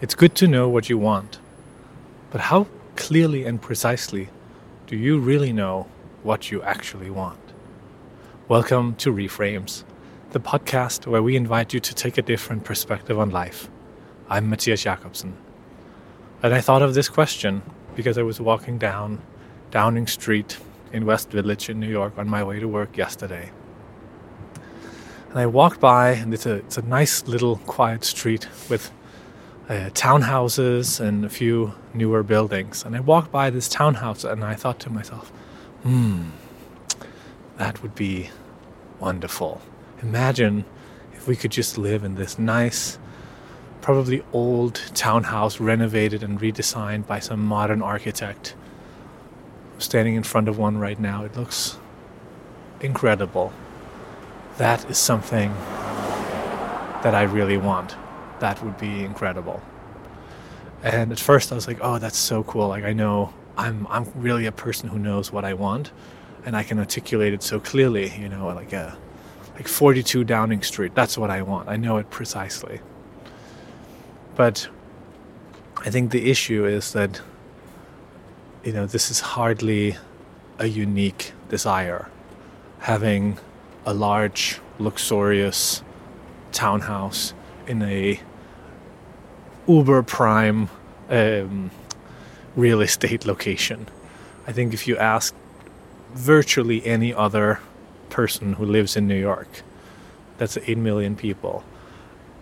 It's good to know what you want, but how clearly and precisely do you really know what you actually want? Welcome to Reframes, the podcast where we invite you to take a different perspective on life. I'm Matthias Jakobsen. And I thought of this question because I was walking down Downing Street in West Village in New York on my way to work yesterday. And I walked by, and it's a, it's a nice little quiet street with uh, townhouses and a few newer buildings. And I walked by this townhouse and I thought to myself, hmm, that would be wonderful. Imagine if we could just live in this nice, probably old townhouse renovated and redesigned by some modern architect. I'm standing in front of one right now. It looks incredible that is something that I really want. That would be incredible. And at first I was like, oh, that's so cool. Like I know I'm I'm really a person who knows what I want and I can articulate it so clearly, you know, like a like 42 Downing Street. That's what I want. I know it precisely. But I think the issue is that you know, this is hardly a unique desire. Having a large, luxurious townhouse in a uber prime um, real estate location. I think if you ask virtually any other person who lives in New York, that's 8 million people,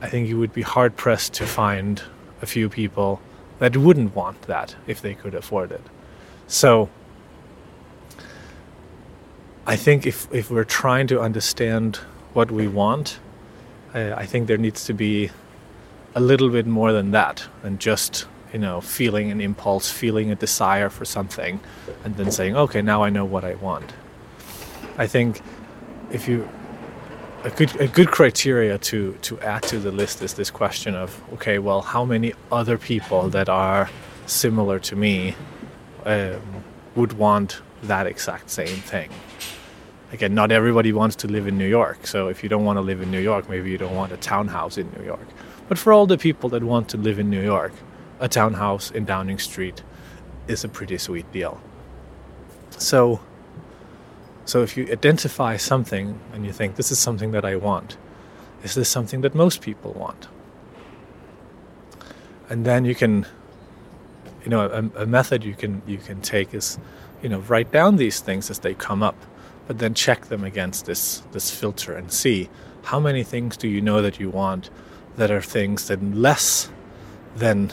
I think you would be hard pressed to find a few people that wouldn't want that if they could afford it. So, I think if, if we're trying to understand what we want, uh, I think there needs to be a little bit more than that than just you know feeling an impulse, feeling a desire for something, and then saying, okay, now I know what I want. I think if you a good a good criteria to to add to the list is this question of okay, well, how many other people that are similar to me um, would want that exact same thing? Again, not everybody wants to live in New York. So if you don't want to live in New York, maybe you don't want a townhouse in New York. But for all the people that want to live in New York, a townhouse in Downing Street is a pretty sweet deal. So so if you identify something and you think this is something that I want, is this something that most people want? And then you can you know a, a method you can you can take is you know write down these things as they come up but then check them against this this filter and see how many things do you know that you want that are things that less than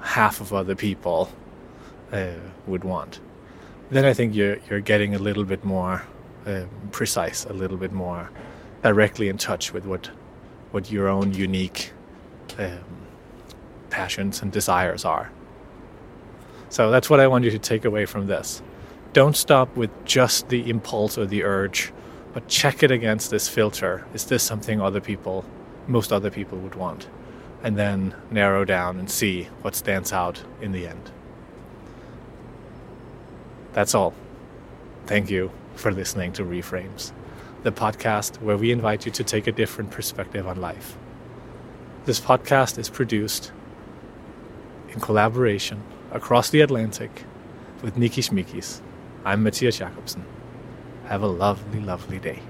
half of other people uh, would want. Then I think you're you're getting a little bit more um, precise, a little bit more directly in touch with what what your own unique um, passions and desires are. So that's what I want you to take away from this don't stop with just the impulse or the urge, but check it against this filter. Is this something other people, most other people would want? And then narrow down and see what stands out in the end. That's all. Thank you for listening to Reframes, the podcast where we invite you to take a different perspective on life. This podcast is produced in collaboration across the Atlantic with Nikki Schmikis. I'm Matthias Jakobsen. Have a lovely, lovely day.